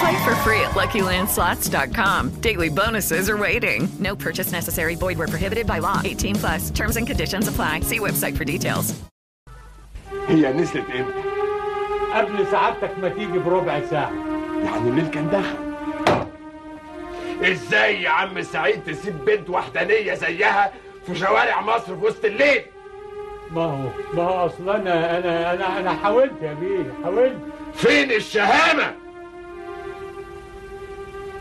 Play for free at LuckyLandSlots.com. Daily bonuses are waiting. No purchase necessary. Void where prohibited by law. 18 plus. Terms and conditions apply. See website for details. هي نزلت إمتى؟ قبل سعادتك ما تيجي بربع ساعة يعني الليل كان دخل إزاي يا عم سعيد تسيب بنت وحدانية زيها في شوارع مصر في وسط الليل؟ ما هو ما هو اصل أنا أنا أنا أنا حاولت يا بيه حاولت فين الشهامة؟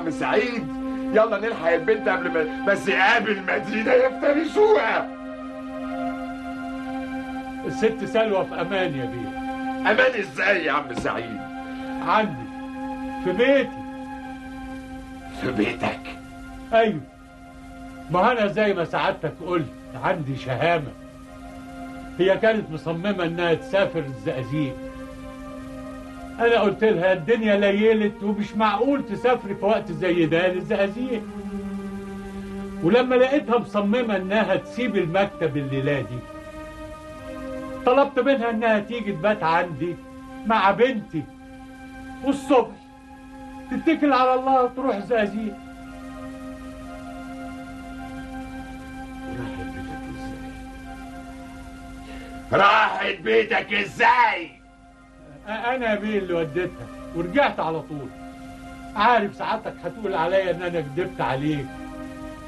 عم سعيد. يلا نلحق البنت قبل ما بس ذئاب المدينة يفترسوها. الست سلوى في أمان يا بيه. أمان إزاي يا عم سعيد؟ عندي. في بيتي. في بيتك؟ أيوه. ما أنا زي ما سعادتك قلت عندي شهامة. هي كانت مصممة إنها تسافر الزقازيق. أنا قلت لها الدنيا ليلت ومش معقول تسافري في وقت زي ده للزقازيق. ولما لقيتها مصممة إنها تسيب المكتب الليلة دي طلبت منها إنها تيجي تبات عندي مع بنتي. والصبح تتكل على الله وتروح الزقازيق راحت بيتك إزاي؟ أنا بيه اللي وديتها ورجعت على طول. عارف سعادتك هتقول عليا إن أنا كدبت عليك.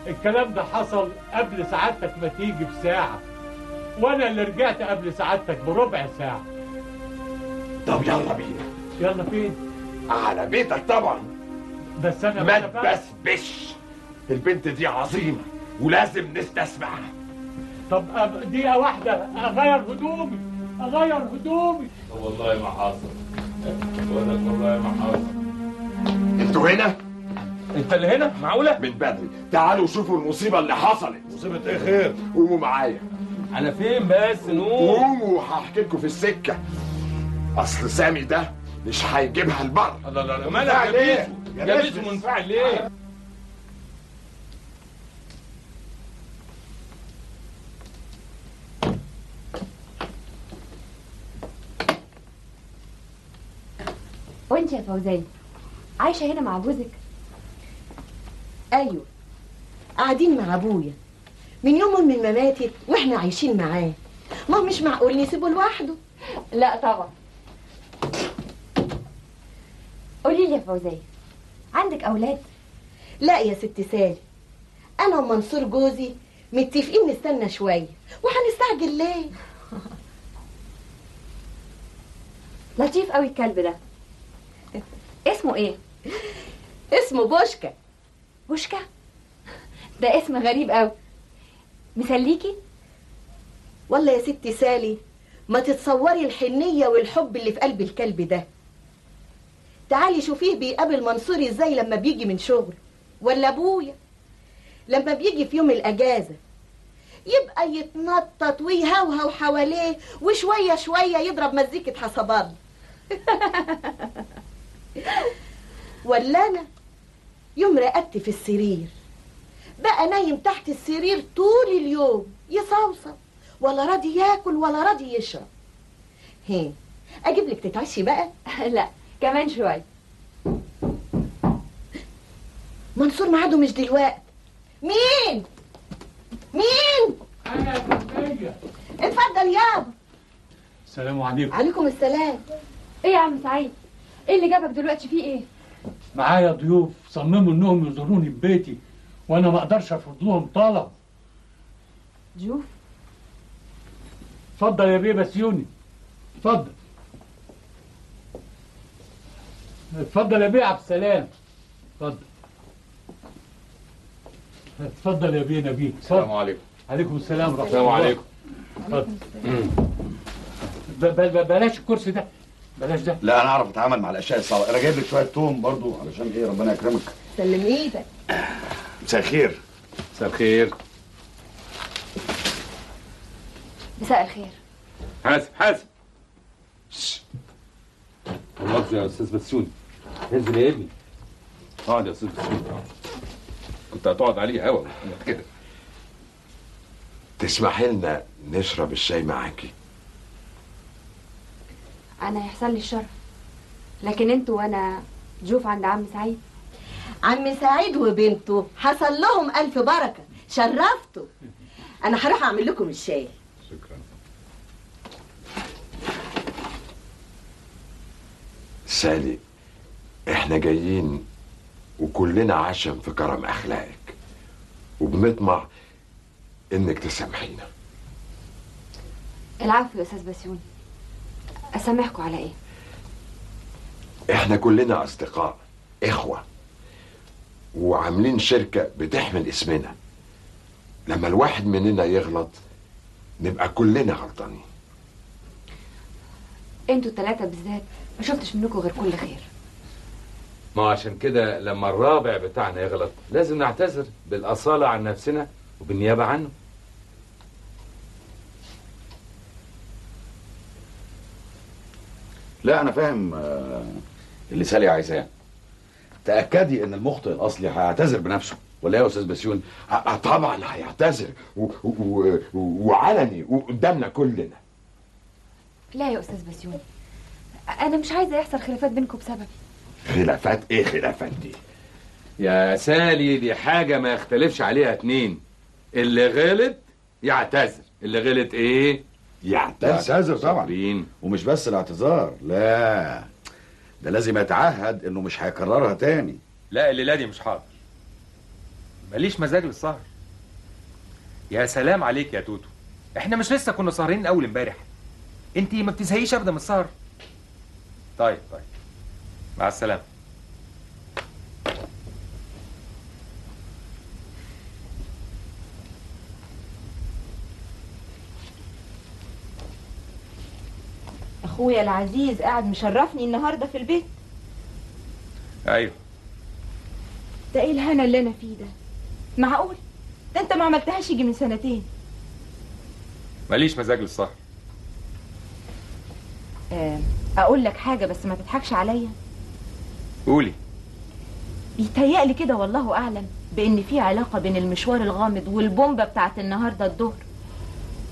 الكلام ده حصل قبل سعادتك ما تيجي بساعة وأنا اللي رجعت قبل سعادتك بربع ساعة. طب يلا بينا. يلا فين؟ على بيتك طبعا. بس أنا ما. تبسبش. البنت دي عظيمة ولازم نستسمعها. طب دقيقة واحدة أغير هدومي. أغير هدومي. والله ما حاصل. بقول لك والله ما حاصل. أنتوا هنا؟ أنت اللي هنا؟ معقولة؟ من بدري. تعالوا شوفوا المصيبة اللي حصلت. مصيبة إيه؟ خير. قوموا معايا. على فين بس؟ نور. قوموا وهحكي لكم في السكة. أصل سامي ده مش هيجيبها البر. لا لا لا مالك يا بيسو يا بيسو منفعل ليه؟ وانت يا فوزية عايشة هنا مع جوزك؟ أيوه. قاعدين مع أبويا. من يوم امي ما ماتت وإحنا عايشين معاه. ما مش معقول نسيبه لوحده؟ لا طبعا. قولي لي يا فوزية عندك أولاد؟ لا يا ست سالي أنا ومنصور جوزي متفقين نستنى شوية. وهنستعجل ليه؟ لطيف قوي الكلب ده. اسمه إيه؟ اسمه بوشكا. بوشكا؟ ده اسم غريب قوي. مسليكي؟ والله يا ست سالي ما تتصوري الحنية والحب اللي في قلب الكلب ده. تعالي شوفيه بيقابل منصور إزاي لما بيجي من شغله ولا أبويا؟ لما بيجي في يوم الأجازة يبقى يتنطط ويهوهو حواليه وشوية شوية يضرب مزيكة حصبان. ولا أنا يوم رقدت في السرير. بقى نايم تحت السرير طول اليوم يصوصو. ولا راضي ياكل ولا راضي يشرب. هي أجيب لك تتعشي بقى؟ لا كمان شوية. منصور ميعاده مش دلوقتي. مين؟ مين؟ أنا يا اتفضل يابا. السلام عليكم. عليكم السلام. إيه يا عم سعيد؟ إيه اللي جابك دلوقتي فيه إيه؟ معايا ضيوف صمموا إنهم يزوروني في بيتي وأنا ما أقدرش ارفض لهم طلب. ضيوف؟ اتفضل يا بيه بسيوني. اتفضل. اتفضل يا بيه عبد السلام. اتفضل. اتفضل يا بيه نبيل السلام عليكم. عليكم السلام ورحمة السلام الله. عليكم. اتفضل. ب- ب- ب- بلاش الكرسي ده. بلاش ده. لا أنا أعرف أتعامل مع الأشياء الصعبة. أنا جايب لك شوية توم برضو علشان إيه ربنا يكرمك. سلم إيدك. مساء الخير. مساء الخير. مساء الخير. حاسب حاسب مؤاخذة يا أستاذ بسيوني انزل يا ابني. اقعد يا أستاذ بسيوني كنت هتقعد عليه هوا. كده تسمحي لنا نشرب الشاي معاكي؟ أنا يحصل لي الشرف لكن أنتوا وأنا ضيوف عند عم سعيد. عم سعيد وبنته حصل لهم ألف بركة. شرفتوا. أنا هروح أعمل لكم الشاي. شكرا. سالي إحنا جايين وكلنا عشم في كرم أخلاقك. وبنطمع إنك تسامحينا. العفو يا أستاذ بسيوني أسامحكم على إيه؟ إحنا كلنا أصدقاء إخوة وعاملين شركة بتحمل اسمنا. لما الواحد مننا يغلط نبقى كلنا غلطانين. أنتوا التلاتة بالذات ما شفتش منكم غير كل خير. ما عشان كده لما الرابع بتاعنا يغلط لازم نعتذر بالأصالة عن نفسنا وبالنيابة عنه. لا أنا فاهم آه، اللي سالي عايزاه. تأكدي إن المخطئ الأصلي هيعتذر بنفسه ولا يا أستاذ بسيوني آه طبعا هيعتذر وعلني وقدامنا كلنا. لا يا أستاذ بسيوني أنا مش عايزة يحصل خلافات بينكم بسببي. خلافات إيه خلافات دي؟ يا سالي دي حاجة ما يختلفش عليها اتنين. اللي غلط يعتذر. اللي غلط إيه؟ يعتذر. طبعا. ومش بس الاعتذار لا. ده لازم يتعهد انه مش هيكررها تاني. لا الليلة دي مش حاضر. ماليش مزاج للسهر. يا سلام عليك يا توتو. إحنا مش لسه كنا سهرين اول امبارح. انت ما بتزهقيش ابدا من السهر؟ طيب طيب. مع السلامة. أخويا العزيز قاعد مشرفني النهارده في البيت. أيوه. ده إيه الهنا اللي أنا فيه ده؟ معقول؟ ده أنت ما عملتهاش يجي من سنتين. ماليش مزاج للسهر آه، أقول لك حاجة بس ما تضحكش عليا. قولي. بيتهيألي كده والله أعلم بإن في علاقة بين المشوار الغامض والبومبة بتاعت النهارده الظهر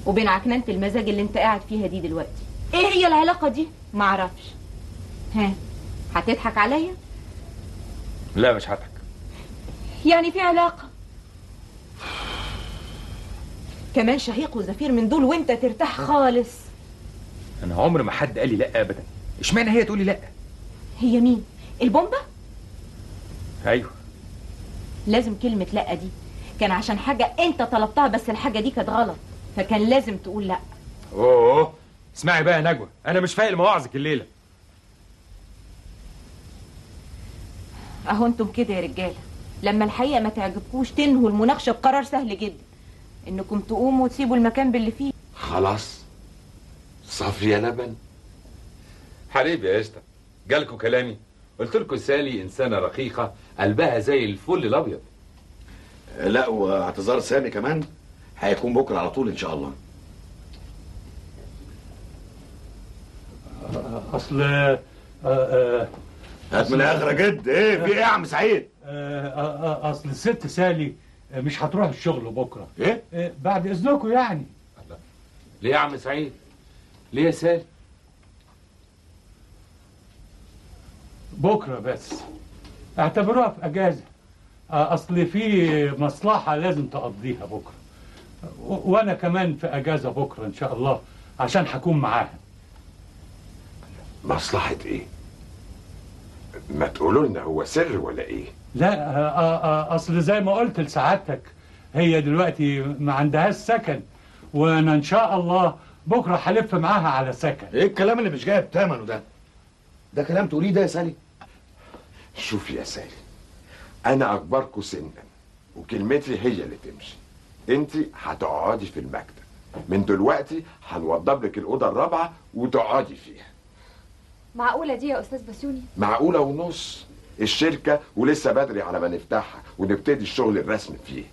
وبين عكننة المزاج اللي أنت قاعد فيها دي دلوقتي. إيه هي العلاقة دي؟ معرفش ها هتضحك عليا؟ لا مش هضحك. يعني في علاقة. كمان شهيق وزفير من دول وانت ترتاح خالص. أنا عمر ما حد قال لي لا ابدا. إشمعنى هي تقولي لا؟ هي مين؟ البومبة؟ أيوه. لازم كلمة لأ دي. كان عشان حاجة أنت طلبتها بس الحاجة دي كانت غلط. فكان لازم تقول لأ. أوه. اسمعي بقى يا نجوى أنا مش فايق لمواعظك الليلة. أهو أنتم كده يا رجالة. لما الحقيقة ما تعجبكوش تنهوا المناقشة بقرار سهل جدا. إنكم تقوموا وتسيبوا المكان باللي فيه. خلاص. صافي يا لبن. حبيبي يا قشطة جالكوا كلامي. قلت لكم سالي إنسانة رقيقة قلبها زي الفل الأبيض. لا وأعتذار سامي كمان. هيكون بكرة على طول إن شاء الله. أصل آه، آه، هات من الآخر يا جد. إيه في إيه يا عم سعيد؟ آه، آه، آه، أصل الست سالي آه، مش هتروح الشغل بكرة. إيه؟ آه، بعد إذنكم يعني. ليه يا عم سعيد؟ ليه يا سالي؟ بكرة بس. اعتبروها في أجازة. آه، أصل في مصلحة لازم تقضيها بكرة. وأنا كمان في أجازة بكرة إن شاء الله عشان هكون معاها. مصلحة إيه؟ ما تقولوا لنا هو سر ولا إيه؟ لا أصل زي ما قلت لسعادتك هي دلوقتي ما عندهاش سكن وأنا إن شاء الله بكرة هلف معاها على سكن. إيه الكلام اللي مش جايب ثمنه ده؟ ده كلام تقوليه ده يا سالي؟ شوف يا سالي أنا اكبركم سنا وكلمتي هي اللي تمشي. أنت هتقعدي في المكتب. من دلوقتي هنوضب لك الأوضة الرابعة وتقعدي فيها. معقولة دي يا أستاذ بسيوني معقولة ونص. الشركة ولسه بدري على ما نفتحها ونبتدي الشغل الرسمي فيه.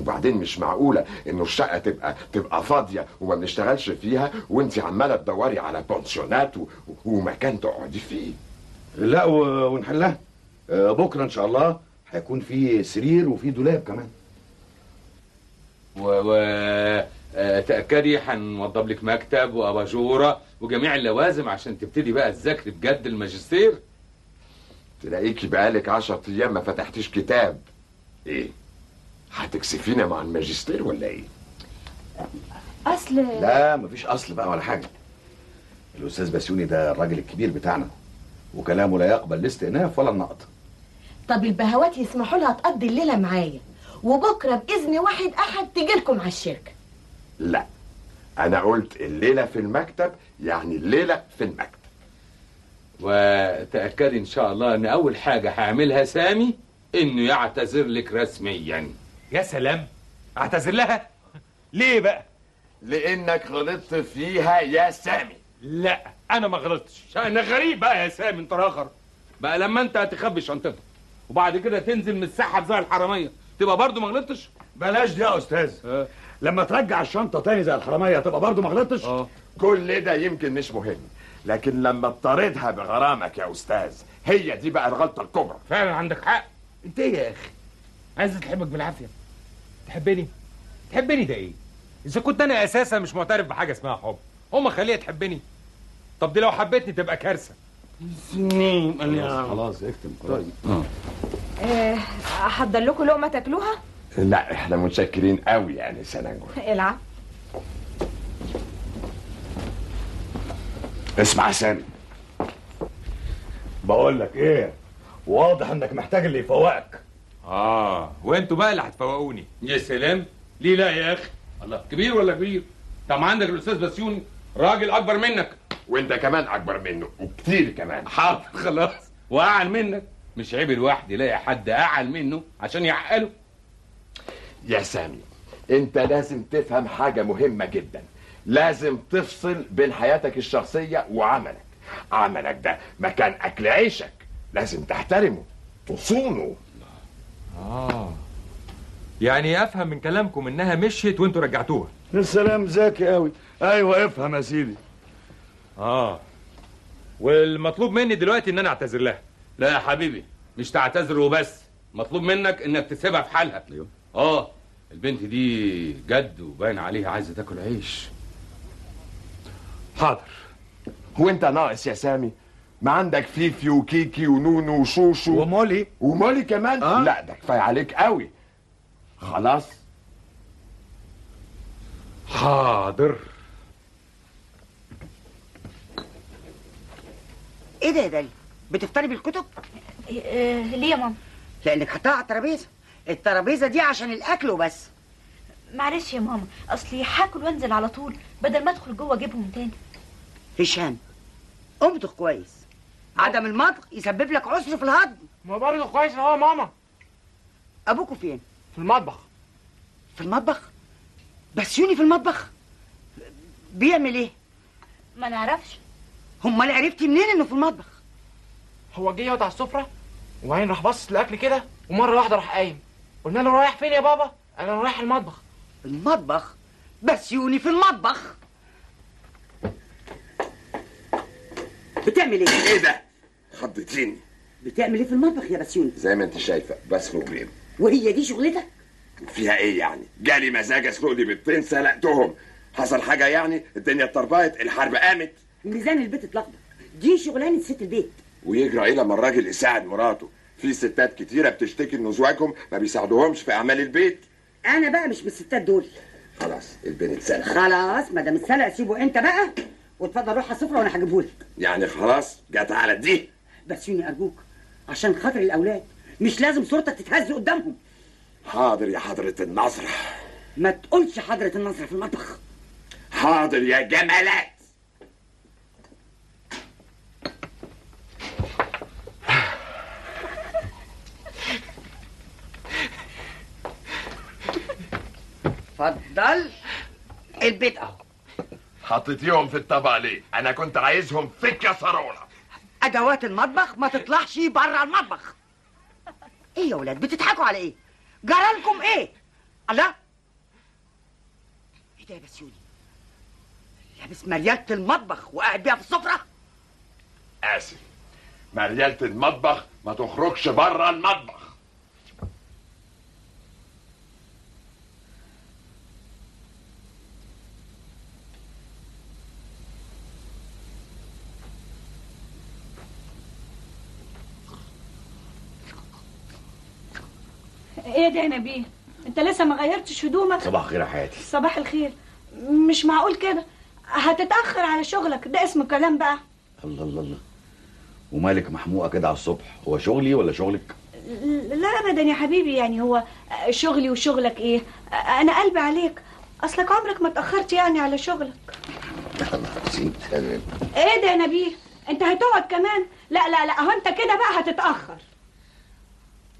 وبعدين مش معقولة إنه الشقة تبقى تبقى فاضية وما بنشتغلش فيها وأنت عمالة تدوري على بونسيونات و- ومكان تقعدي فيه. لا و- ونحلها. آه، بكرة إن شاء الله هيكون في سرير وفي دولاب كمان. و, و... آه، تأكدي هنوضب لك مكتب وأباجورة وجميع اللوازم عشان تبتدي بقى تذاكري بجد الماجستير. تلاقيكي بقالك عشر أيام ما فتحتيش كتاب. إيه؟ هتكسفينا مع الماجستير ولا إيه؟ أصل لا مفيش أصل بقى ولا حاجة. الأستاذ بسيوني ده الراجل الكبير بتاعنا وكلامه لا يقبل الاستئناف ولا النقد. طب البهوات يسمحوا لها تقضي الليلة معايا وبكرة بإذن واحد أحد تجي لكم على الشركة. لا. أنا قلت الليلة في المكتب يعني الليلة في المكتب. وتأكدي إن شاء الله إن أول حاجة هعملها سامي إنه يعتذر لك رسميا. يا سلام. أعتذر لها؟ ليه بقى؟ لأنك غلطت فيها يا سامي. لا أنا ما غلطتش. أنا غريب بقى يا سامي أنت اخر بقى لما أنت هتخبي شنطتك وبعد كده تنزل من السحب زي الحرامية تبقى برضو ما غلطتش؟ بلاش دي يا أستاذ. لما ترجع الشنطة تاني زي الحرامية تبقى برضه ما غلطتش؟ كل ده يمكن مش مهم لكن لما تطاردها بغرامك يا أستاذ هي دي بقى الغلطة الكبرى. فعلا عندك حق. انت إيه يا أخي. عايز تحبك بالعافية. تحبني؟ تحبني ده إيه؟ إذا كنت أنا أساسا مش معترف بحاجة اسمها حب هم خليها تحبني. طب دي لو حبتني تبقى كارثة. سنين. خلاص خلاص اكتم. طيب. آه، أحضر لكم لقمة تاكلوها؟ لا إحنا متشكرين قوي يعني سننجو العب. اسمع سامي. بقول لك إيه واضح انك محتاج اللي يفوقك. آه وانتوا بقى اللي هتفوقوني. يا سلام. ليه لا يا أخي؟ الله كبير ولا كبير؟ طب ما عندك الأستاذ بسيوني راجل أكبر منك. وانت كمان أكبر منه وكتير كمان. حاضر خلاص. واعل منك. مش عيب الواحد يلاقي حد اعل منه عشان يعقله. يا سامي انت لازم تفهم حاجة مهمة جدا. لازم تفصل بين حياتك الشخصية وعملك. عملك ده مكان أكل عيشك. لازم تحترمه تصونه. آه. يعني أفهم من كلامكم إنها مشيت وأنتوا رجعتوها. السلام ذكي قوي أيوه افهم يا سيدي. آه. والمطلوب مني دلوقتي إن أنا أعتذر لها. لا يا حبيبي مش تعتذر وبس مطلوب منك إنك تسيبها في حالها. أيوه. آه البنت دي جد وباين عليها عايزة تاكل عيش. حاضر. هو انت ناقص يا سامي. ما عندك فيفي وكيكي ونونو وشوشو. ومولي. ومولي كمان؟ آه؟ لا ده كفاية عليك قوي. خلاص. حاضر. إيه ده يا دالي؟ بتفطري بالكتب؟ ليه يا ماما؟ لأنك حطها على الترابيزة. الترابيزة دي عشان الأكل وبس. معلش يا ماما أصلي هاكل وأنزل على طول بدل ما أدخل جوه أجيبهم تاني. هشام امضغ كويس. عدم المضغ يسبب لك عسر في الهضم. ما برضه كويس أهو يا ماما. أبوكوا فين؟ في المطبخ. في المطبخ؟ بس يوني في المطبخ. بيعمل إيه؟ ما نعرفش. امال عرفتي منين إنه في المطبخ؟ هو جه يقعد على السفرة وبعدين راح باصص الاكل كده ومرة واحدة راح قايم. قلنا له رايح فين يا بابا أنا رايح المطبخ المطبخ بسيوني في المطبخ بتعمل إيه؟ إيه ده؟ خضتيني بتعمل إيه في المطبخ يا بسيوني؟ زي ما انت شايفة بسلق بيض وهي دي شغلتك؟ فيها إيه يعني؟ جالي مزاج اسلق لي بيضتين سلقتهم حصل حاجة يعني؟ الدنيا اتطربقت الحرب قامت ميزان البيت اتلخبط دي شغلانة ست البيت ويجرى إيه لما الراجل يساعد مراته؟ في ستات كتيرة بتشتكي ان ازواجهم ما بيساعدوهمش في أعمال البيت. أنا بقى مش من الستات دول. خلاص البيت اتسلق خلاص ما دام اتسلق سيبه أنت بقى واتفضل روح على السفرة وأنا هجيبهولك. يعني خلاص جت على دي. بسيوني أرجوك عشان خاطر الأولاد مش لازم صورتك تتهز قدامهم. حاضر يا حضرة النصر ما تقولش حضرة النصر في المطبخ. حاضر يا جمالات اتفضل البيت اهو حطيتيهم في الطبق ليه؟ أنا كنت عايزهم في الكسرونة. أدوات المطبخ ما تطلعش بره المطبخ. إيه يا ولاد بتضحكوا على إيه؟ جرالكم إيه؟ الله. إيه ده يا بسيوني؟ لابس مريالة المطبخ وقاعد بيها في السفرة. آسف. مريالة المطبخ ما تخرجش بره المطبخ. إيه ده يا نبيه؟ انت لسه ما غيرتش هدومك؟ صباح الخير يا حياتي. صباح الخير. مش معقول كده؟ هتتأخر على شغلك. ده اسمه كلام بقى. الله الله الله. ومالك محموقة كده على الصبح؟ هو شغلي ولا شغلك؟ لا ابدا يا حبيبي. يعني هو شغلي وشغلك إيه؟ أنا قلبي عليك. أصلك عمرك ما اتأخرت يعني على شغلك. إيه ده يا نبيه؟ أنت هتقعد كمان؟ لا لا لا. أهو أنت كده بقى هتتأخر.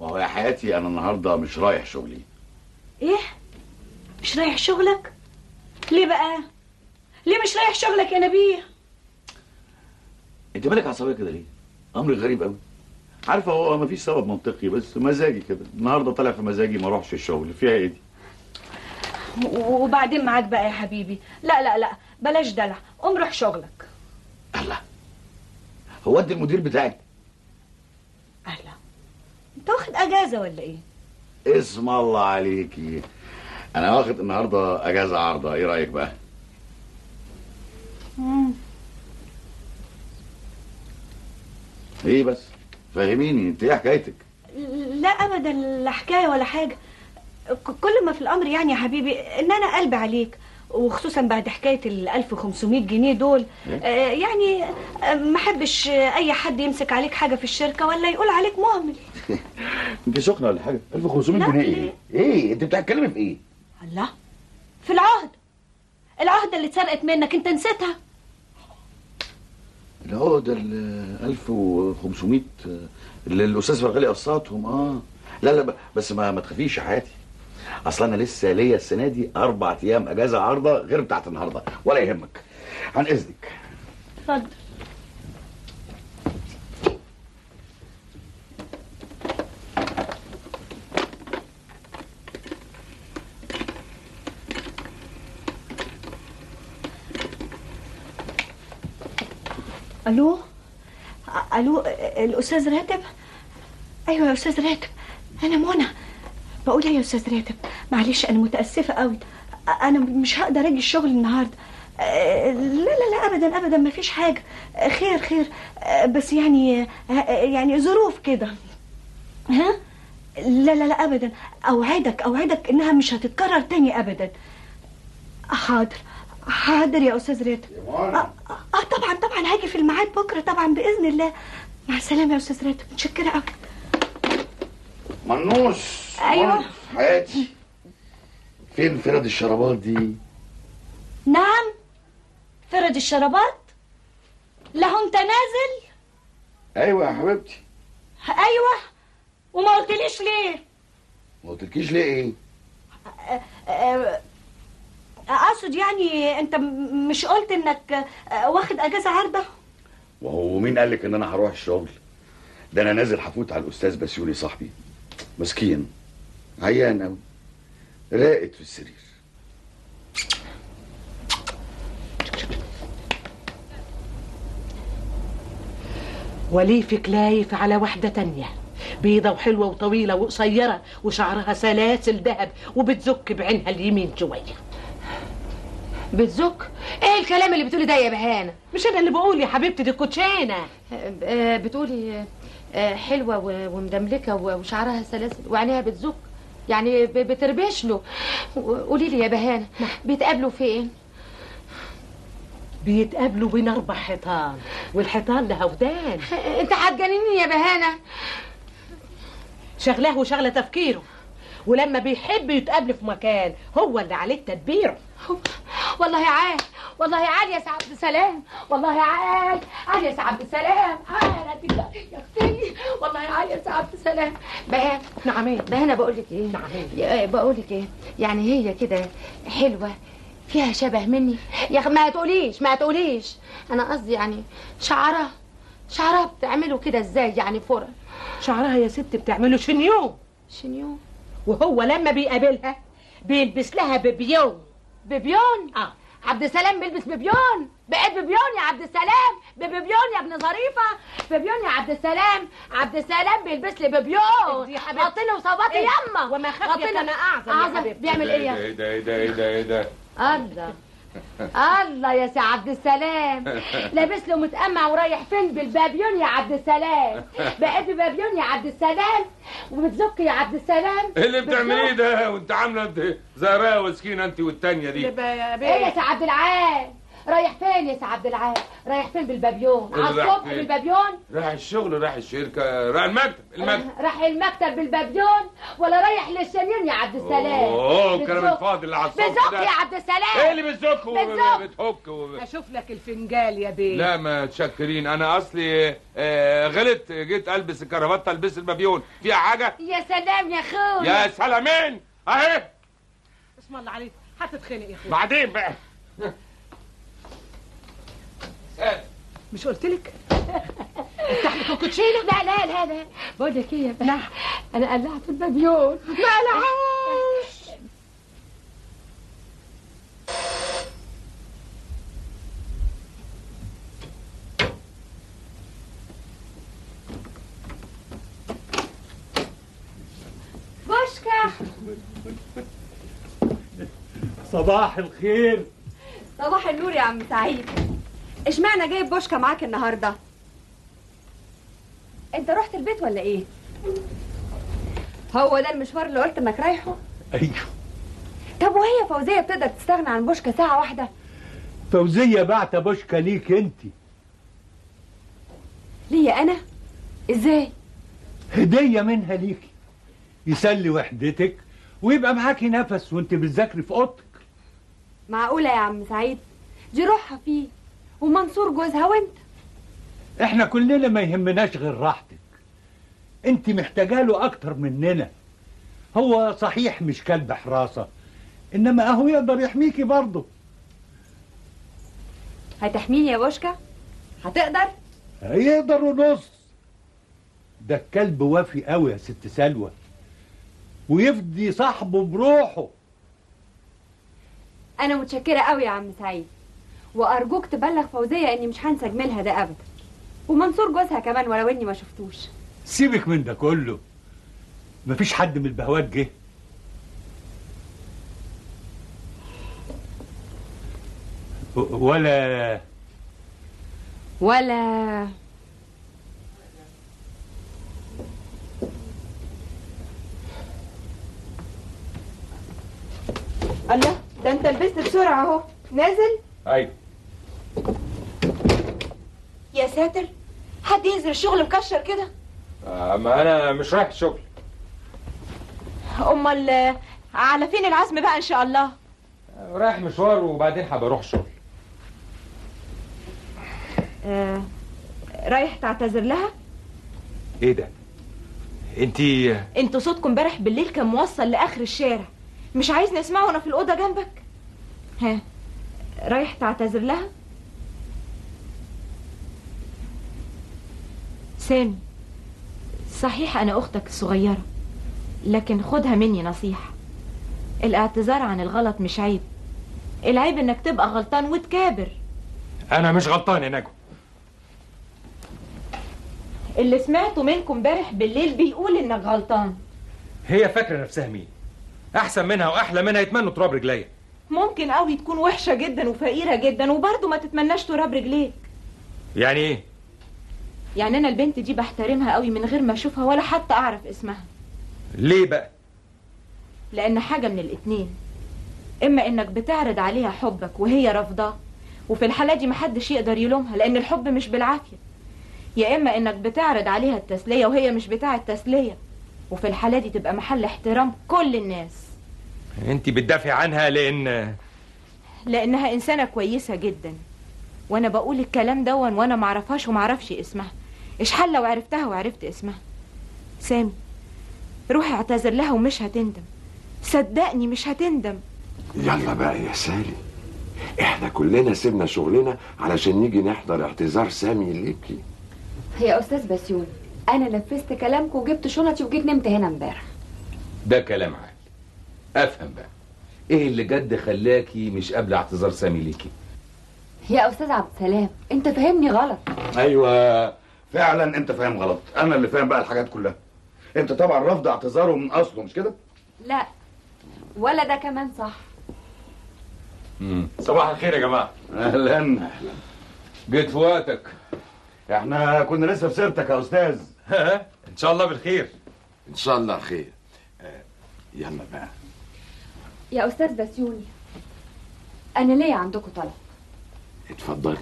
ما هو يا حياتي أنا النهارده مش رايح شغلي. إيه؟ مش رايح شغلك؟ ليه بقى؟ ليه مش رايح شغلك يا نبيه أنت مالك عصبيه كده ليه؟ أمر غريب قوي عارفه هو مفيش سبب منطقي بس مزاجي كده. النهارده طالع في مزاجي ما اروحش الشغل. فيها إيه دي؟ وبعدين معاك بقى يا حبيبي. لا لا لا بلاش دلع. قوم روح شغلك. هو أنت المدير بتاعك انت واخد أجازة ولا إيه؟ اسم الله عليكي. أنا واخد النهارده أجازة عارضة. إيه رأيك بقى؟ مم. إيه بس؟ فهميني. أنت إيه حكايتك؟ لا ابدا لا حكاية ولا حاجة. كل ما في الأمر يعني يا حبيبي إن أنا قلبي عليك. وخصوصا بعد حكاية ال 1500 جنيه دول آه يعني آه، ما احبش آه، أي حد يمسك عليك حاجة في الشركة ولا يقول عليك مهمل. انت سخنه ولا حاجة؟ 1500 لا، جنيه إيه؟ إيه انت بتتكلمي في إيه؟ الله. في العهد. العهده اللي اتسرقت منك انت نسيتها. العقد ال 1500 اللي الأستاذ فرغلي قسطهم آه. لا لا بس ما ما تخافيش يا حياتي. أصل أنا لسه ليا السنة دي أربع أيام أجازة عارضه غير بتاعت النهارده ولا يهمك. عن إذنك. اتفضل. ألو؟ ألو الأستاذ راتب؟ أيوه يا أستاذ راتب أنا منى. بقول يا أستاذ راتب. معلش أنا متأسفة قوي أ- أنا مش هقدر أجي الشغل النهارده. أه، لا لا لا ابدا ابدا ما فيش حاجة. أه، خير خير. أه، بس يعني يعني ظروف كده. ها؟ لا لا لا ابدا. أوعدك أوعدك إنها مش هتتكرر تاني ابدا. حاضر. حاضر يا أستاذ راتب. آه آه، طبعا طبعا. هاجي في الميعاد بكرة طبعا بإذن الله. مع السلامة يا أستاذ راتب. متشكرة قوي منوس أيوة. منوس، حياتي. فين فرد الشرابات دي؟ نعم. فرد الشرابات؟ له انت نازل أيوه يا حبيبتي. أيوه. وما قلتليش ليه؟ ما قلتلكيش ليه إيه؟ أقصد يعني أنت مش قلت إنك آه، واخد أجازة عارضه وهو مين قال لك إن أنا هروح الشغل؟ ده أنا نازل هفوت على الأستاذ بسيوني صاحبي. مسكين. عيان قوي راقد في السرير. وليفك لايف على واحدة تانية. بيضة وحلوة وطويلة وقصيرة وشعرها سلاسل ذهب وبتزك بعينها اليمين شوية. بتزك؟ إيه الكلام اللي بتقولي ده يا بهانة؟ مش أنا اللي بقول يا حبيبتي دي كوتشينة. آه، بتقولي آه، حلوة و- ومدملكة وشعرها سلاسل وعينيها بتزك يعني بتربش له. قولي لي يا بهانه بيتقابلوا فين؟ بيتقابلوا بين أربع حيطان والحيطان لها ودان. انت هتجنني يا بهانة. شغلاه وشغلة تفكيره. ولما بيحب يتقابلوا في مكان هو اللي عليه تدبيره والله عال والله عال يا سي عبد السلام والله عال عال يا سي عبد السلام. عال يا أختي والله عال يا سي عبد السلام. بهان نعمين بهان بقول لك إيه؟ نعمين بقول لك إيه؟ يعني هي كده حلوة فيها شبه مني. يا أخي ما تقوليش ما تقوليش. أنا قصدي يعني شعرها شعرها بتعمله كده إزاي يعني فرق شعرها يا ست بتعمله شنيون شنيون وهو لما بيقابلها بيلبس لها ببيون ببيون. آه. عبد السلام بيلبس ببيون. بقيت ببيون يا عبد السلام. ببيون يا ابن ظريفة. ببيون يا عبد السلام. عبد السلام بيلبس لي ببيون. يا حبيبتي. غطي له وصواتي إيه؟ يما وما أعظم يا أعظم. حبيبتي. بيعمل إيه إيه ده إيه ده إيه ده إيه ده. الله. الله يا سي عبد السلام. لابس له متقمع ورايح فين؟ بالبابيون يا عبد السلام. بقيت ببابيون يا عبد السلام. وبتزك يا عبد السلام. إيه اللي بتعمليه ده؟ وأنت عاملة ريا وسكينة انت والتانية دي. إيه يا سي عبد العال؟ رايح فين يا سي عبد العال؟ رايح فين بالبابيون؟ على الصبح؟ بالبابيون؟ رايح الشغل رايح الشركة رايح المكتب المكتب. رايح المكتب بالبابيون؟ ولا رايح للشنيون يا عبد السلام؟ أوه الكلام. الفاضي اللي على ده. يا عبد السلام. إيه اللي. وبتهك وب... أشوف لك الفنجال يا بيه. لا ما تشكرين. أنا أصلي آه غلط. جيت ألبس الكرافته ألبس المبيون فيها حاجة؟ يا سلام يا أخويا. يا سلامين. أهي. اسم الله عليك. هتتخنق يا أخويا. بعدين بقى. مش قلت لك؟ افتح لك الكوتشينة. لا لا لا لا. بقول لك إيه يا بنات أنا قلعت البابيون. ما قلعوش بوشكا. صباح الخير. صباح النور يا عم سعيد. اشمعنى جايب بوشكا معاك النهارده؟ انت رحت البيت ولا إيه؟ هو ده المشوار اللي قلت انك رايحه؟ أيوه. طب وهي فوزية بتقدر تستغنى عن بوشكا ساعة واحدة؟ فوزية بعت بوشكا ليك انت. ليا أنا؟ إزاي؟ هدية منها ليكي يسلي وحدتك ويبقى معاكي نفس وانت بتذاكري في أوضتك. معقولة يا عم سعيد؟ دي روحها فيه. ومنصور جوزها وانت. إحنا كلنا ما يهمناش غير راحتك. انت محتاجة له أكتر مننا. هو صحيح مش كلب حراسة إنما أهو يقدر يحميكي برضه. هتحميني يا بوشكا هتقدر؟ يقدر ونص. ده الكلب وافي قوي يا ست سلوى. ويفدي صاحبه بروحه. أنا متشكرة قوي يا عم سعيد. وأرجوك تبلغ فوزية إني مش هنسى جميلها ده أبدا. ومنصور جوزها كمان ولو اني ما شفتوش. سيبك من ده كله. مفيش حد من البهوات جه. ولا ولا الله ده أنت لبست بسرعة أهو. نازل؟ أيوه يا ساتر حد ينزل الشغل مكشر كده؟ آه ما أنا مش رايح الشغل. أمال على فين العزم بقى إن شاء الله؟ رايح مشوار وبعدين هبقى أروح الشغل آه رايح تعتذر لها؟ إيه ده؟ انت أنتوا صوتكم امبارح بالليل كان موصل لآخر الشارع. مش عايز نسمعه وأنا في الأوضة جنبك؟ ها. رايح تعتذر لها؟ سامي صحيح أنا أختك الصغيرة لكن خدها مني نصيحة. الاعتذار عن الغلط مش عيب. العيب إنك تبقى غلطان وتكابر. أنا مش غلطان يا نجوى. اللي سمعته منكم امبارح بالليل بيقول إنك غلطان. هي فاكرة نفسها مين؟ أحسن منها وأحلى منها يتمنوا تراب رجليا. ممكن قوي تكون وحشة جدا وفقيرة جدا وبرضه ما تتمناش تراب رجليك. يعني إيه؟ يعني أنا البنت دي بحترمها قوي من غير ما أشوفها ولا حتى أعرف اسمها. ليه بقى؟ لأن حاجة من الاتنين. إما إنك بتعرض عليها حبك وهي رافضاه وفي الحالة دي محدش يقدر يلومها لأن الحب مش بالعافية. يا إما إنك بتعرض عليها التسلية وهي مش بتاع التسلية وفي الحالة دي تبقى محل احترام كل الناس. انت بتدافع عنها لأن لأنها إنسانة كويسة جدا. وأنا بقول الكلام دون وأنا معرفهاش ومعرفش اسمها. إيش حل لو عرفتها وعرفت اسمها. سامي روحي اعتذر لها ومش هتندم. صدقني مش هتندم. يلا بقى يا سالي إحنا كلنا سيبنا شغلنا علشان نيجي نحضر اعتذار سامي ليكي. يا أستاذ بسيوني أنا نفذت كلامكم وجبت شنطي وجيت نمت هنا امبارح. ده كلام عادي. أفهم بقى. إيه اللي جد خلاكي مش قابلة اعتذار سامي ليكي؟ يا أستاذ عبد السلام أنت فاهمني غلط. أيوه فعلا أنت فاهم غلط. أنا اللي فاهم بقى الحاجات كلها. أنت طبعا رافض اعتذاره من أصله مش كده؟ لا ولا ده كمان صح. صباح الخير يا جماعة. أهلا أهلا. جيت في وقتك. إحنا كنا لسه في سيرتك يا أستاذ. إن شاء الله بالخير. إن شاء الله خير. آه، يلا بقى. يا أستاذ بسيوني أنا ليا عندكم طلب. اتفضلي.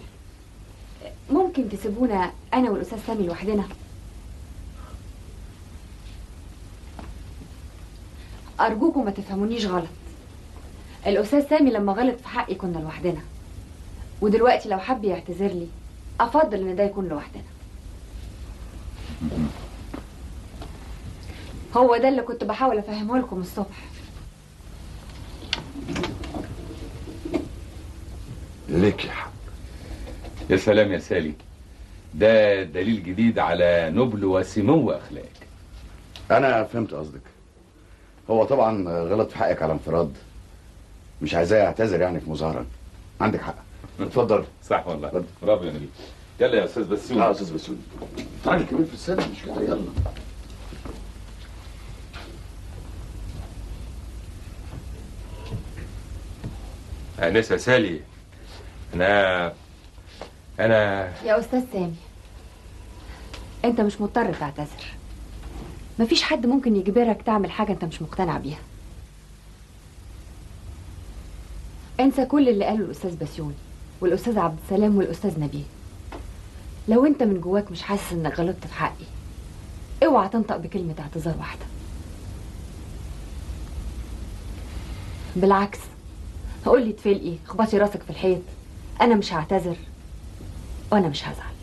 ممكن تسيبونا أنا والأستاذ سامي لوحدنا؟ أرجوكم ما تفهمونيش غلط. الأستاذ سامي لما غلط في حقي كنا لوحدنا. ودلوقتي لو حب يعتذر لي أفضل إن ده يكون لوحدنا. هو ده اللي كنت بحاول أفهمه لكم الصبح. ليك يا حق يا سلام يا سالي. ده دليل جديد على نبل وسمو أخلاقك. أنا فهمت قصدك. هو طبعا غلط في حقك على انفراد. مش عايزاه يعتذر يعني في مظاهرة. عندك حق. اتفضل. صح والله. برافو يا نبيل يلا يا أستاذ بسيوني آه أستاذ بسيوني تعالي كمان في السنة مش كده؟ يلا. يا سالي؟ أنا أنا يا أستاذ سامي أنت مش مضطر تعتذر. مفيش حد ممكن يجبرك تعمل حاجة أنت مش مقتنع بيها. انسى كل اللي قاله الأستاذ بسيوني والأستاذ عبد السلام والأستاذ نبيل. لو أنت من جواك مش حاسس إنك غلطت في حقي اوعى تنطق بكلمة اعتذار واحدة. بالعكس هقول لي تفلقي اخبطي راسك في الحيط. أنا مش هعتذر. وأنا مش هزعل.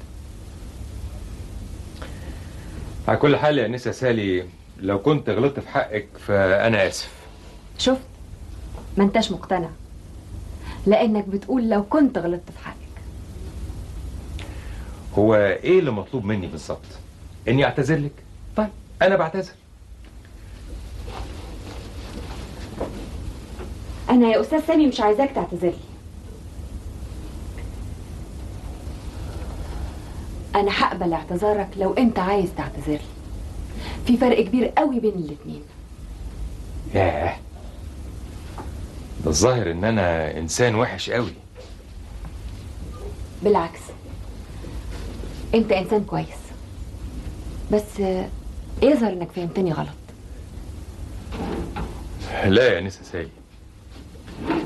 على كل حال يا انسه سالي لو كنت غلطت في حقك فأنا آسف. شفت ما انتش مقتنع. لأنك بتقول لو كنت غلطت في حقك. هو إيه اللي مطلوب مني بالظبط؟ إني أعتذر لك؟ طيب أنا بعتذر. أنا يا أستاذ سامي مش عايزاك تعتذر لي أنا هقبل اعتذارك لو أنت عايز تعتذر لي في فرق كبير قوي بين الاتنين. ياه. ده الظاهر إن أنا إنسان وحش قوي. بالعكس. أنت إنسان كويس. بس يظهر إنك فهمتني غلط؟ لا يا انسه سالي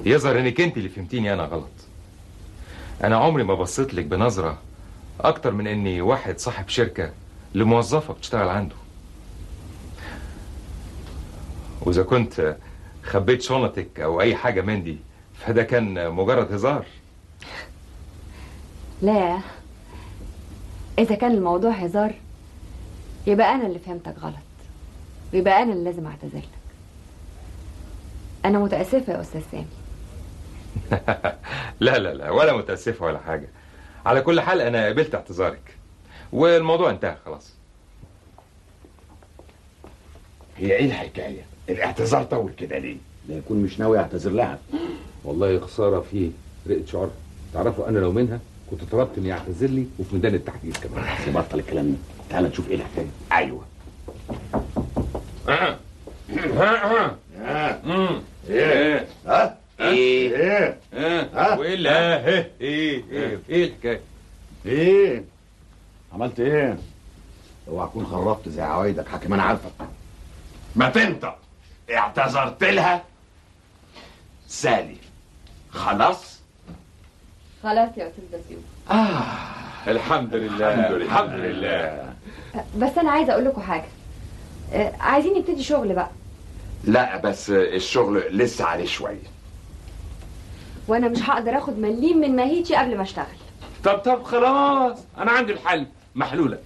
يظهر إنك أنت اللي فهمتيني أنا غلط. أنا عمري ما بصيت لك بنظرة أكتر من إني واحد صاحب شركة لموظفة بتشتغل عنده. وإذا كنت خبيت شنطك أو أي حاجة من دي فده كان مجرد هزار. لا. إذا كان الموضوع هزار يبقى أنا اللي فهمتك غلط. ويبقى أنا اللي لازم أعتذر أنا متأسفة يا أستاذ سامي. لا لا لا ولا متأسفة ولا حاجة. على كل حال أنا قبلت اعتذارك. والموضوع انتهى خلاص. هي إيه الحكاية؟ الاعتذار طول كده ليه؟ لا يكون مش ناوي يعتذر لها. والله خسارة فيه رقة شعر. تعرفوا أنا لو منها كنت طلبت إني يعتذر لي وفي ميدان التحديد كمان. بطل الكلام ده. تعال نشوف إيه الحكاية. أيوه. ها ها ها ها إيه ها إيه إيه ها ها إيه إيه إيه إيه الحكاية إيه عملت إيه اوعى تكون خربت زي عوايدك حكم أنا عارفك ما تنطق اعتذرت لها سالي خلاص خلاص يا أستاذ بسيوم الحمد لله الحمد لله. الحمد لله بس أنا عايزه أقول لكم حاجة آه، عايزين نبتدي شغل بقى لا بس الشغل لسه عليه شوية. وأنا مش هقدر آخد مليم من ماهيتي قبل ما أشتغل. طب طب خلاص. أنا عندي الحل. محلولة.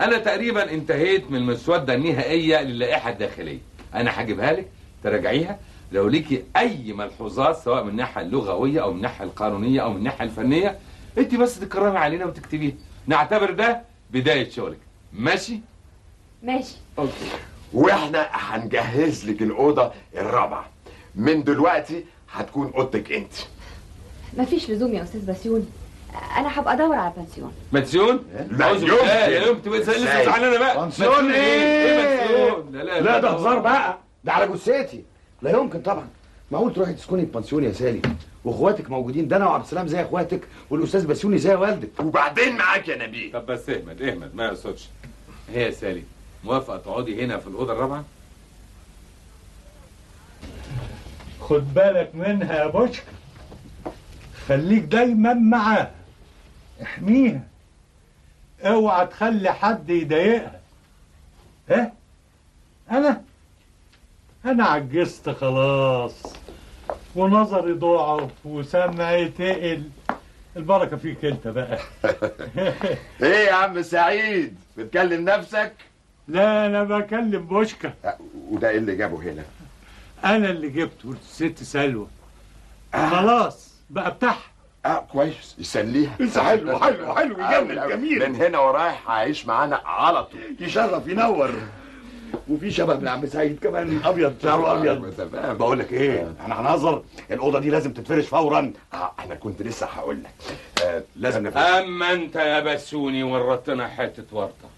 أنا تقريبا انتهيت من المسودة النهائية للائحة الداخلية. أنا هجيبها لك تراجعيها. لو ليكي أي ملحوظات سواء من الناحية اللغوية أو من الناحية القانونية أو من الناحية الفنية أنت بس تكرمي علينا وتكتبيها. نعتبر ده بداية شغلك. ماشي؟ ماشي. okay. وإحنا هنجهز لك الأوضة الرابعة. من دلوقتي هتكون أوضتك أنت. مفيش لزوم يا أستاذ بسيون أنا هبقى أدور على بنسيون بنسيون لا. بالله، يا يوم تبقى لسه؟ زعلانه بقى. بنسيون إيه؟ بنسيون لا لا لا ده هزار بقى. ده على جثتي. لا يمكن طبعا. معقول تروحي تسكني في بنسيون يا سالي. واخواتك موجودين. ده أنا وعبد السلام زي اخواتك والأستاذ بسيوني زي والدك. وبعدين معاك يا نبيل. طب بس اهمد اهمد ما يقصدش. هي يا سالي موافقة تقعدي هنا في الأوضة الرابعة؟ خد بالك منها يا بوشكا خليك دايما معاها. احميها. اوعى تخلي حد يضايقها. ها؟ أنا؟ أنا عجزت خلاص. ونظري ضعف وسمعي تقل. البركة فيك انت بقى. إيه يا عم سعيد؟ بتكلم نفسك؟ لا أنا بكلم بوشكا. وده إيه اللي جابه هنا؟ أنا اللي جبته الست سلوى. خلاص بقى بتاعها. آه كويس. يسليها. حلو حلو حلو يجنن جميل من هنا ورايح هعيش معانا على طول. يشرف ينور. وفي شبه من عم سعيد كمان أبيض شعره أبيض. تمام. بقول لك إيه إحنا هنهزر الأوضة دي لازم تتفرش فورا. آه أنا كنت لسه هقول لك. آه لازم نفرش. أما أنت يا بسوني ورطنا حتة ورطة.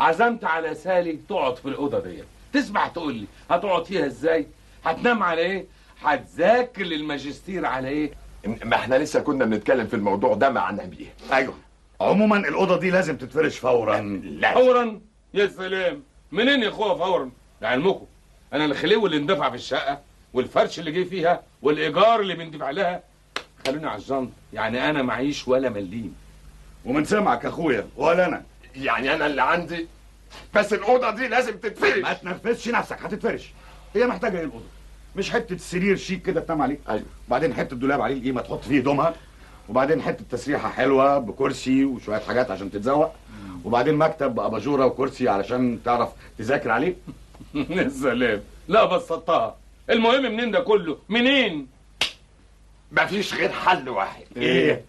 عزمت على سالي تقعد في الأوضة ديت. تسمع تقول لي هتقعد فيها إزاي؟ هتنام على إيه؟ هتذاكر للماجستير على إيه؟ ما إحنا لسه كنا بنتكلم في الموضوع ده مع نبيه أيوه. عموما الأوضة دي لازم تتفرش فورا. لازم. فورا؟ يا سلام. منين يا أخويا فورا؟ لعلمكم أنا الخليوي اللي اندفع في الشقة والفرش اللي جه فيها والإيجار اللي بندفع لها. خلوني على الجنط يعني أنا معيش ولا مليم. ومن سمعك يا أخويا ولا أنا. يعني أنا اللي عندي. بس الأوضة دي لازم تتفرش. ما تنرفزش نفسك هتتفرش. هي محتاجة إيه الأوضة؟ مش حتة سرير شيك كده تنام عليه؟ أيوه. وبعدين حتة دولاب عليه القيمه تحط فيه هدومها وبعدين حتة تسريحة حلوة بكرسي وشوية حاجات عشان تتزوق. وبعدين مكتب باباجوره وكرسي علشان تعرف تذاكر عليه. يا سلام. لا بسطتها المهم منين ده كله؟ منين؟ مفيش غير حل واحد. إيه؟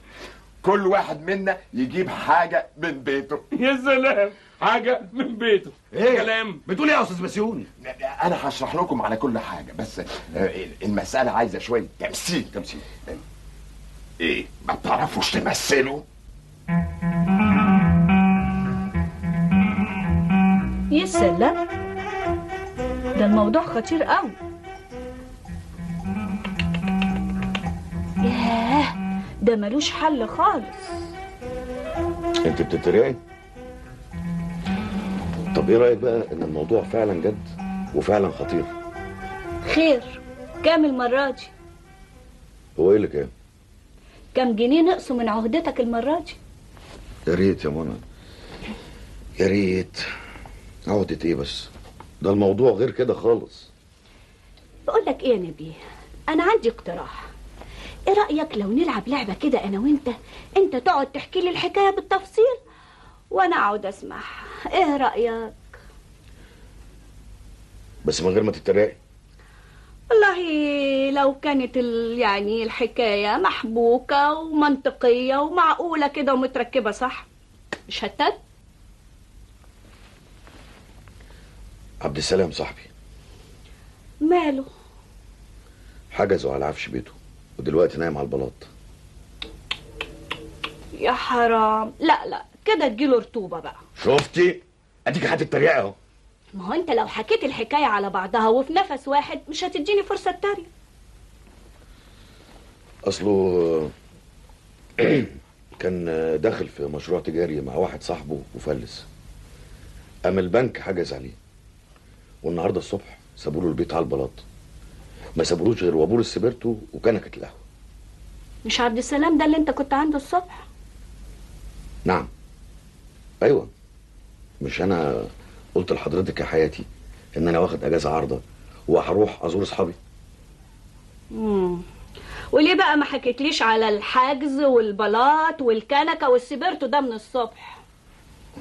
كل واحد منا يجيب حاجة من بيته. يا سلام. حاجة من بيته. إيه؟ كلام. بتقول إيه يا أستاذ بسيوني أنا هشرح لكم على كل حاجة بس آه، المسألة عايزة شوية تمثيل. تمثيل. إيه؟ ما بتعرفوش تمثلوا؟ يا سلام. ده الموضوع خطير قوي. ياه. ده ملوش حل خالص. انت بتتريقي؟ طب إيه رأيك بقى ان الموضوع فعلا جد وفعلا خطير؟ خير. كام المرة دي؟ هو إيه اللي كان كام جنيه نقصوا من عهدتك المرة دي؟ يا ريت يا منى. يا ريت. عقدة إيه بس؟ ده الموضوع غير كده خالص. بقول لك إيه يا نبيه أنا عندي اقتراح. إيه رأيك لو نلعب لعبة كده أنا وأنت؟ أنت تقعد تحكي لي الحكاية بالتفصيل وأنا أقعد أسمعها. إيه رأيك؟ بس من غير ما تتريقي. والله لو كانت ال... يعني الحكاية محبوكة ومنطقية ومعقولة كده ومتركبة صح؟ مش هتد عبد السلام صاحبي. ماله؟ حجزوا على عفش بيته. ودلوقتي نايم على البلاط. يا حرام. لا لا كده تجيله رطوبة بقى. شفتي؟ أديك هتتريقي أهو. ما هو أنت لو حكيت الحكاية على بعضها وفي نفس واحد مش هتديني فرصة تانية. أصله كان داخل في مشروع تجاري مع واحد صاحبه وفلس. قام البنك حجز عليه. والنهاردة الصبح سابوا له البيت على البلاط. ما سابولوش غير وابور السبرتو وكنكه القهوة. مش عبد السلام ده اللي انت كنت عنده الصبح؟ نعم. أيوه. مش أنا قلت لحضرتك يا حياتي إن أنا واخد أجازة عارضة وهروح أزور أصحابي؟ مم. وليه بقى ما حكيتليش على الحجز والبلاط والكنكة والسبرتو ده من الصبح؟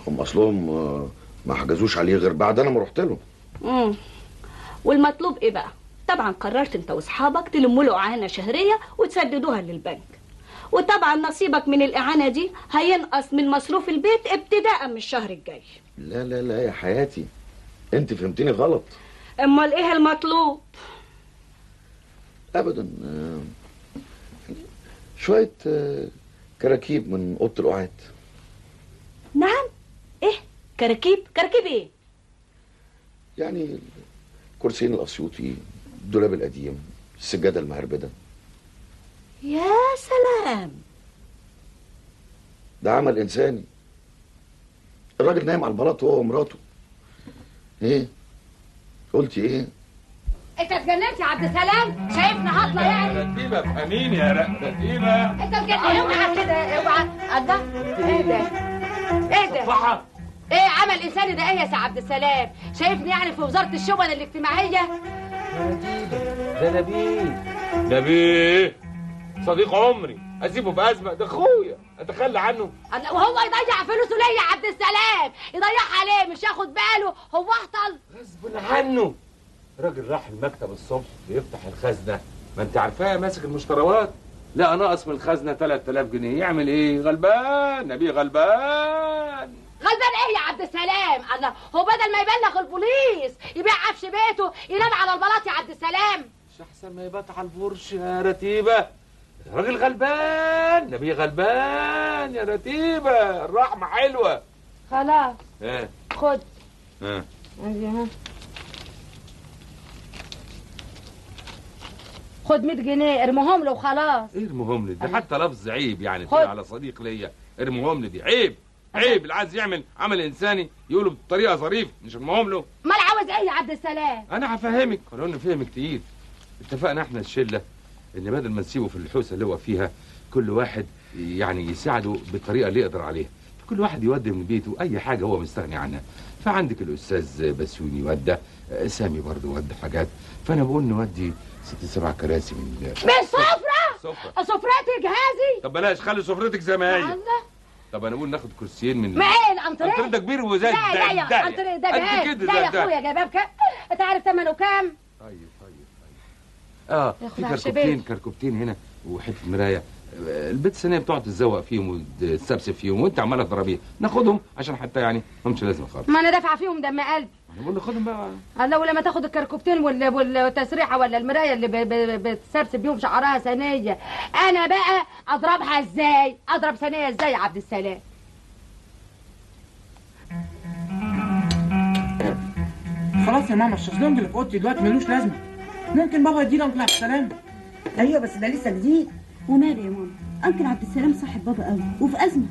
هم أصلهم آه، ما حجزوش عليه غير بعد أنا ما رحت لهم. مم. والمطلوب إيه بقى؟ طبعا قررت أنت وأصحابك تلموا له أعانة شهرية وتسددوها للبنك. وطبعا نصيبك من الإعانة دي هينقص من مصروف البيت ابتداء من الشهر الجاي. لا لا لا يا حياتي. أنت فهمتني غلط. أمال إيه المطلوب؟ ابدا آه، شوية آه، كراكيب من أوضة القعاد نعم. إيه؟ كراكيب؟ كراكيب إيه؟ يعني كرسيين الاسيوطي الدولاب القديم السجادة المهربدة. يا سلام! ده عمل إنساني. الراجل نايم على البلاط هو ومراته. إيه؟ قلتي إيه؟ انت اتجننت يا عبد السلام؟ شايفنا هطلة يعني؟ رتيبة فهميني يا رتيبة انت اتجننت اوعى كده اوعى. الله. إيه ده؟ إيه ده؟ صحة. إيه عمل إنساني ده؟ إيه يا سي عبد السلام؟ شايفني يعني في وزارة الشؤون الاجتماعية؟ ده نبيه نبيه صديق عمري. أسيبه في أزمة. ده أخويا. أتخلى عنه. الله، وهو يضيع فلوسه ليه يا عبد السلام؟ يضيعها ليه مش ياخد باله. هو أهطل. غصب عنه. راجل راح المكتب الصبح بيفتح الخزنة. ما أنت عارفاه ماسك المشتريات لا ناقص من الخزنة 3000 جنيه. يعمل إيه؟ غلبان. نبيه غلبان. غلبان إيه يا عبد السلام؟ الله هو بدل ما يبلغ البوليس يبيع عفش بيته ينام على البلاط يا عبد السلام. مش أحسن ما يبات على البرش يا رتيبة. راجل غلبان نبيه غلبان يا رتيبة. الرحمة حلوة. خلاص. ها خد. اهو خد 100 جنيه ارميهم له وخلاص. ارميهم لي دي حتى لفظ عيب يعني على صديق ليا. ارميهم لي دي عيب. عيب اللي عايز يعمل عمل إنساني يقوله بطريقة ظريف مش ارميهم له. امال عاوز إيه يا عبد السلام؟ أنا هفهمك ولو إنه فهمك تقيل اتفقنا إحنا الشلة إن بدل ما نسيبه في الحوسة اللي هو فيها كل واحد يعني يساعده بالطريقة اللي يقدر عليها. كل واحد يودي من بيته أي حاجة هو مستغني عنها. فعندك الأستاذ بسيوني ودى سامي برضه ودى حاجات. فأنا بقول نودي ست سبع كراسي من من سفرة؟ سفرة. سفرتي جهازي طب بلاش خلي سفرتك زي ما هي. الله. طب أنا أقول ناخد كرسيين من ما إيه الأنتريه؟ الانتريه ده كبير وزي لا لا يا الداية. أنتريه ده جهاز لا يا ده- ده. أخويا جايباه بكام انت عارف ثمنه كام؟ طيب طيب طيب. آه في كركبتين. كركبتين هنا وحتة مراية. آه، البيت الثانية بتقعد تتزوق فيهم وتسبسب فيهم وانت عمالة تضربيها ناخدهم عشان حتى يعني ما مش لازم خالص. ما أنا دافعة فيهم دم قلبي. أنا بقول له خدهم بقى. الله ولما تاخد الكركبتين والتسريحه ولا المراية اللي بتسرسب بيهم شعرها ثانية. أنا بقى أضربها إزاي؟ أضرب ثانية إزاي يا عبد السلام؟ خلاص يا ماما الشازلونج اللي في أوضتي دلوقتي ملوش لازمة. ممكن بابا يدينا انكل عبد السلام أيوه بس ده لسه جديد. وماله يا ماما؟ انكل عبد السلام صاحب بابا قوي وفي أزمة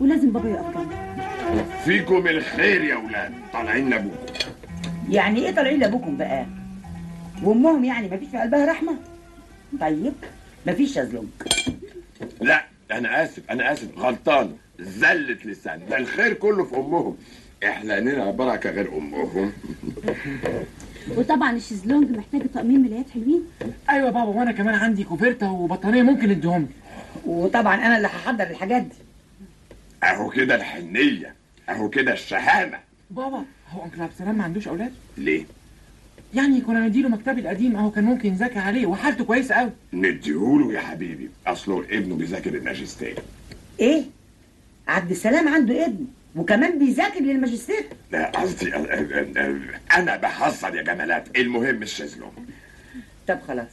ولازم بابا يقف جنبه فيكم الخير يا ولاد طالعين لأبوكم. يعني إيه طالعين لأبوكم بقى؟ وأمهم يعني مفيش في قلبها رحمة. طيب مفيش شازلونج لا أنا آسف أنا آسف. غلطان. زلت لسان ده الخير كله في أمهم. إحنا لنا بركه غير أمهم. وطبعا الشيزلونج محتاج تأمين ملايات حلوين. أيوه بابا وأنا كمان عندي كوفيرتا وبطانية ممكن اديهم لي. وطبعا أنا اللي هحضر الحاجات دي. أهو كده الحنية أهو كده الشهامة. بابا هو uncle عبد السلام ما عندوش أولاد؟ ليه؟ يعني كنا نديله مكتبي القديم أهو كان ممكن يذاكر عليه وحالته كويسة قوي نديهوله يا حبيبي اصله ابنه بيذاكر الماجستير إيه؟ عبد السلام عنده ابن وكمان بيذاكر للماجستير. لا قصدي أه، أه، أه، أنا بهزر يا جمالات المهم الشيزلون طب خلاص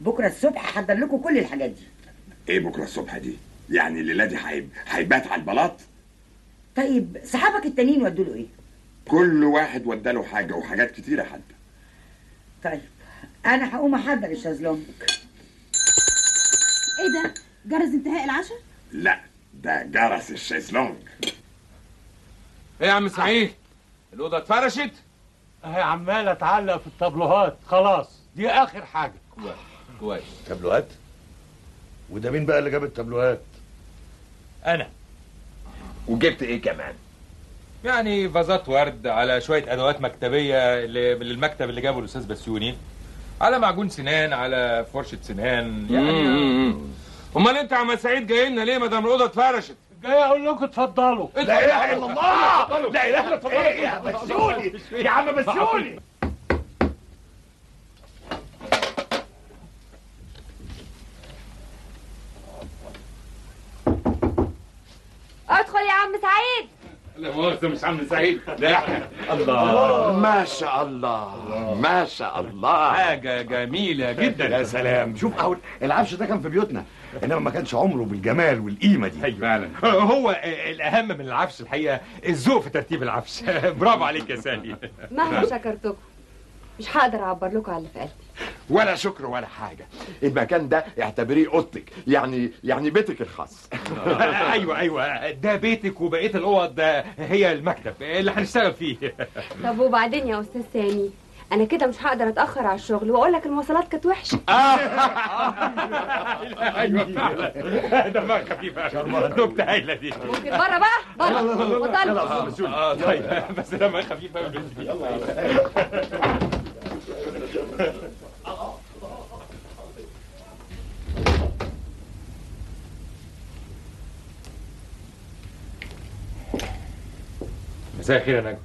بكرة الصبح هحضر لكم كل الحاجات دي. إيه بكرة الصبح دي؟ يعني الليلة دي هيب... هيبات على البلاط؟ طيب صحابك التانيين ودوا له إيه؟ كل واحد ودى له حاجة وحاجات كتيرة حد طيب أنا هقوم أحضر الشازلونج إيه ده؟ جرس انتهاء العشاء؟ لا ده جرس الشازلونج إيه يا عم سعيد؟ الأوضة اتفرشت؟ أهي عمال أتعلق في التابلوهات خلاص دي آخر حاجة. كويس. كويس. تابلوهات؟ وده مين بقى اللي جاب التابلوهات؟ أنا. وجبت إيه كمان؟ يعني فازات ورد على شوية أدوات مكتبية اللي- للمكتب اللي جابه الأستاذ بسيوني. على معجون سنان على فرشة سنان يعني أمال أنت يا عم سعيد جاي لنا ليه ما دام الأوضة اتفرشت؟ جاي أقول لكم اتفضلوا. لا إله إلا الله! لا إله إلا الله! إيه يا بسيوني؟ يا عم بسيوني؟ ادخل يا عم سعيد. لا مؤاخذه مش عم سعيد. لا. الله. ما شاء الله. ما شاء الله. حاجة جميلة جدا. يا سلام. شوف اهو العفش ده كان في بيوتنا إنما ما كانش عمره بالجمال والقيمة دي. فعلا. هو الأهم من العفش الحقيقة الذوق في ترتيب العفش. برافو عليك يا سالي مهما شكرتكم مش هقدر أعبر لكم على اللي في قلبي. ولا شكر ولا حاجة. المكان ده اعتبريه أوضتك يعني يعني بيتك الخاص. أيوه أيوه. ده بيتك وبقية الأوض ده هي المكتب اللي هنشتغل فيه. طب وبعدين يا أستاذ سامي أنا كده مش هقدر أتأخر على الشغل وأقول لك المواصلات كانت وحشة. أيوه. فعلا دمها خفيفه نكته هايله دي ممكن بره بقى؟ بره. اتفضل آه طيب. بس دمها خفيفه بالنسبة مساء الخير يا نجم.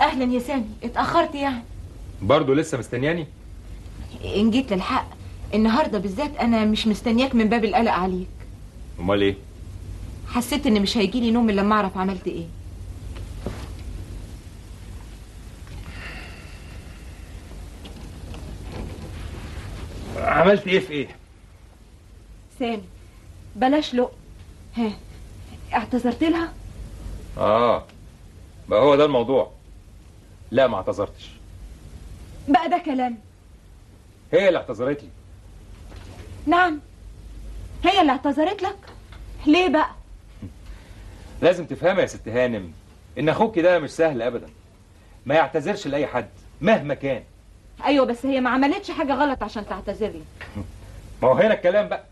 أهلا يا سامي. اتأخرت يعني. برضه لسه مستنياني؟ إن جيت للحق النهارده بالذات أنا مش مستنياك من باب القلق عليك. أمال إيه؟ حسيت إن مش هيجيلي نوم إلا لما أعرف عملت إيه. عملت إيه في إيه؟ سامي بلاش لق ها اعتذرت لها؟ آه. بقى هو ده الموضوع. لا ما اعتذرتش. بقى ده كلام. هي اللي اعتذرت لي. نعم. هي اللي اعتذرت لك. ليه بقى؟ لازم تفهمي يا ست هانم إن أخوك ده مش سهل ابدا. ما يعتذرش لأي حد مهما كان. أيوه بس هي ما عملتش حاجة غلط عشان تعتذر لي. ما هو هنا الكلام بقى.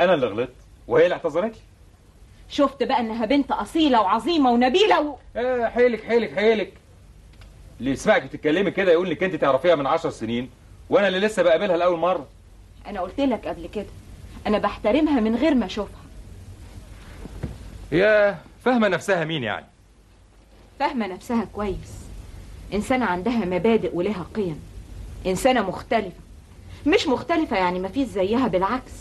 أنا اللي غلطت وهي اللي اعتذرت لي. شفت بقى إنها بنت أصيلة وعظيمة ونبيلة و... آه حيلك حيلك حيلك. اللي يسمعك بتتكلمي كده يقول انك أنت تعرفيها من عشر سنين وأنا اللي لسه بقابلها لأول مرة. أنا قلت لك قبل كده أنا بحترمها من غير ما أشوفها. هي فاهمة نفسها مين يعني؟ فاهمة نفسها كويس. إنسانة عندها مبادئ ولها قيم. إنسانة مختلفة. مش مختلفة يعني ما فيش زيها بالعكس.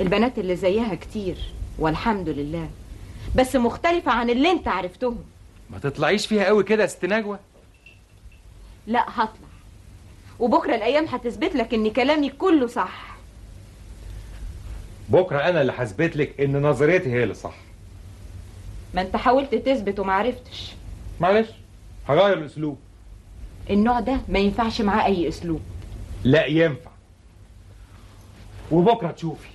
البنات اللي زيها كتير. والحمد لله. بس مختلفة عن اللي انت عرفتهم. ما تطلعيش فيها قوي كده يا ست نجوى. لا هطلع. وبكرة الأيام هتثبت لك إن كلامي كله صح. بكرة أنا اللي هثبت لك إن نظريتي هي اللي صح. ما انت حاولت تثبت ومعرفتش معلش هغير الأسلوب. النوع ده ما ينفعش معاه أي أسلوب. لا ينفع. وبكرة تشوفي.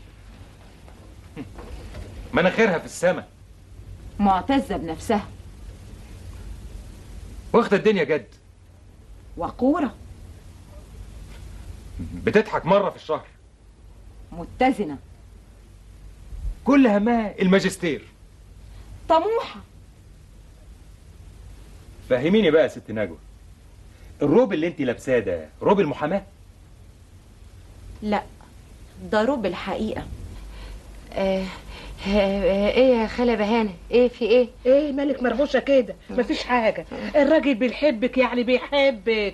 مناخيرها في السماء. معتزة بنفسها. واخدة الدنيا جد. وقورة. بتضحك مرة في الشهر. متزنة. كل همها الماجستير. طموحة. فهميني بقى يا ست نجوى. الروب اللي انت لابساه ده روب المحاماة؟ لا ده روب الحقيقة. آه آه إيه يا خالة بهانة؟ إيه في إيه؟ إيه مالك مرغوشة كده؟ مفيش حاجة. الراجل بيحبك يعني بيحبك.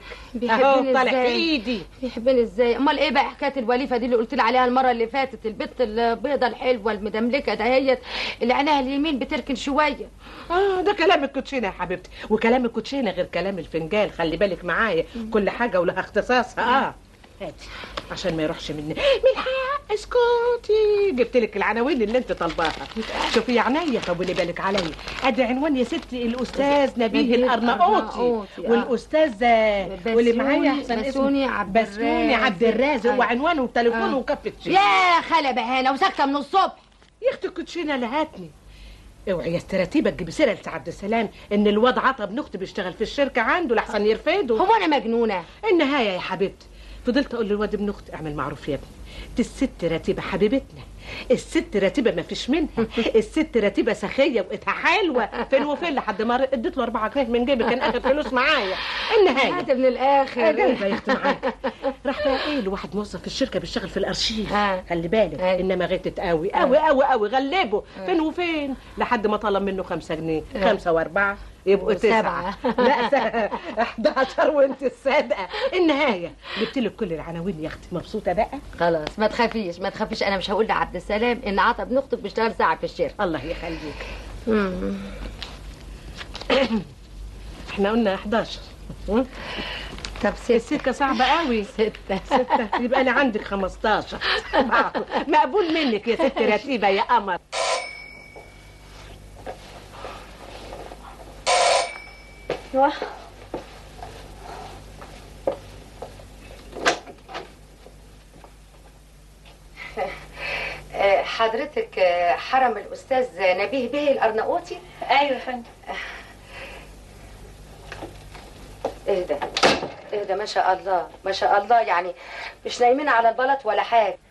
أهو طالع في إيدي. بيحبني إزاي؟ أمال إيه بقى حكاية الوليفة دي اللي قلت لي عليها المرة اللي فاتت؟ البت البيضة الحلوة المدملكة دهيت اللي عينها اليمين بتركن شوية. آه ده كلام الكوتشينة يا حبيبتي. وكلام الكوتشينة غير كلام الفنجان خلي بالك معايا. كل حاجة ولها اختصاصها. آه. هاتي عشان ما يروحش مني. من حق اسكتي. جبت لك العناوين اللي انت طالباها. شوفي يا عينيا طولي بالك عليا. ادي عنوان يا ستي الأستاذ نبيه الأرناؤوطي. آه. والاستاذ واللي معايا أحسن اسمه الرازق. عبد الرازق. وعنوانه وتليفونه آه. وكفة يا خالة بهانة وساكتة من الصبح. يا أختي الكوتشينه لهاتني. اوعي يا استراتيبه تجيبي سيرة لسي عبد السلام إن الواد عطا ابن أختي بيشتغل في الشركة عنده لحسن يرفده. هو أنا مجنونة. النهاية يا حبيبتي. فضلت أقول للواد ابن أختي أعمل معروف يا ابني. دي الست رتيبه حبيبتنا الست رتيبه ما فيش منها الست رتيبه سخية وقتها حلوة. فين وفين؟ لحد ما اديت له 4 جنيه من جيبي كان آخر فلوس معايا. النهاية. هات من الآخر. جايبه يا أختي معاك. راح بقى إيه لواحد موظف في الشركة بيشتغل في الأرشيف. خلي بالك إنما غتت قوي قوي قوي قوي غلبه. فين وفين؟ لحد ما طلب منه خمسة جنيه آه. خمسة وأربعة. يبقوا تسعة. لا س- 11 وأنت الصادقة النهاية. جبت لك كل العناوين يا أختي. مبسوطة بقى؟ خلاص ما تخافيش ما تخافيش. أنا مش هقول لعبد السلام إن عطا ابن أختك بيشتغل ساعة في الشركة الله يخليك. إحنا قلنا 11 م? طب ستة. السكة صعبة قوي. ستة. ستة. يبقى أنا عندك 15 مقبول منك يا ست رتيبة يا قمر. أيوه آه، حضرتك آه، حرم الأستاذ نبيه به الأرناؤوطي؟ أيوه يا فندم. اهدى اهدى ما شاء الله ما شاء الله يعني مش نايمين على البلط ولا حاجة.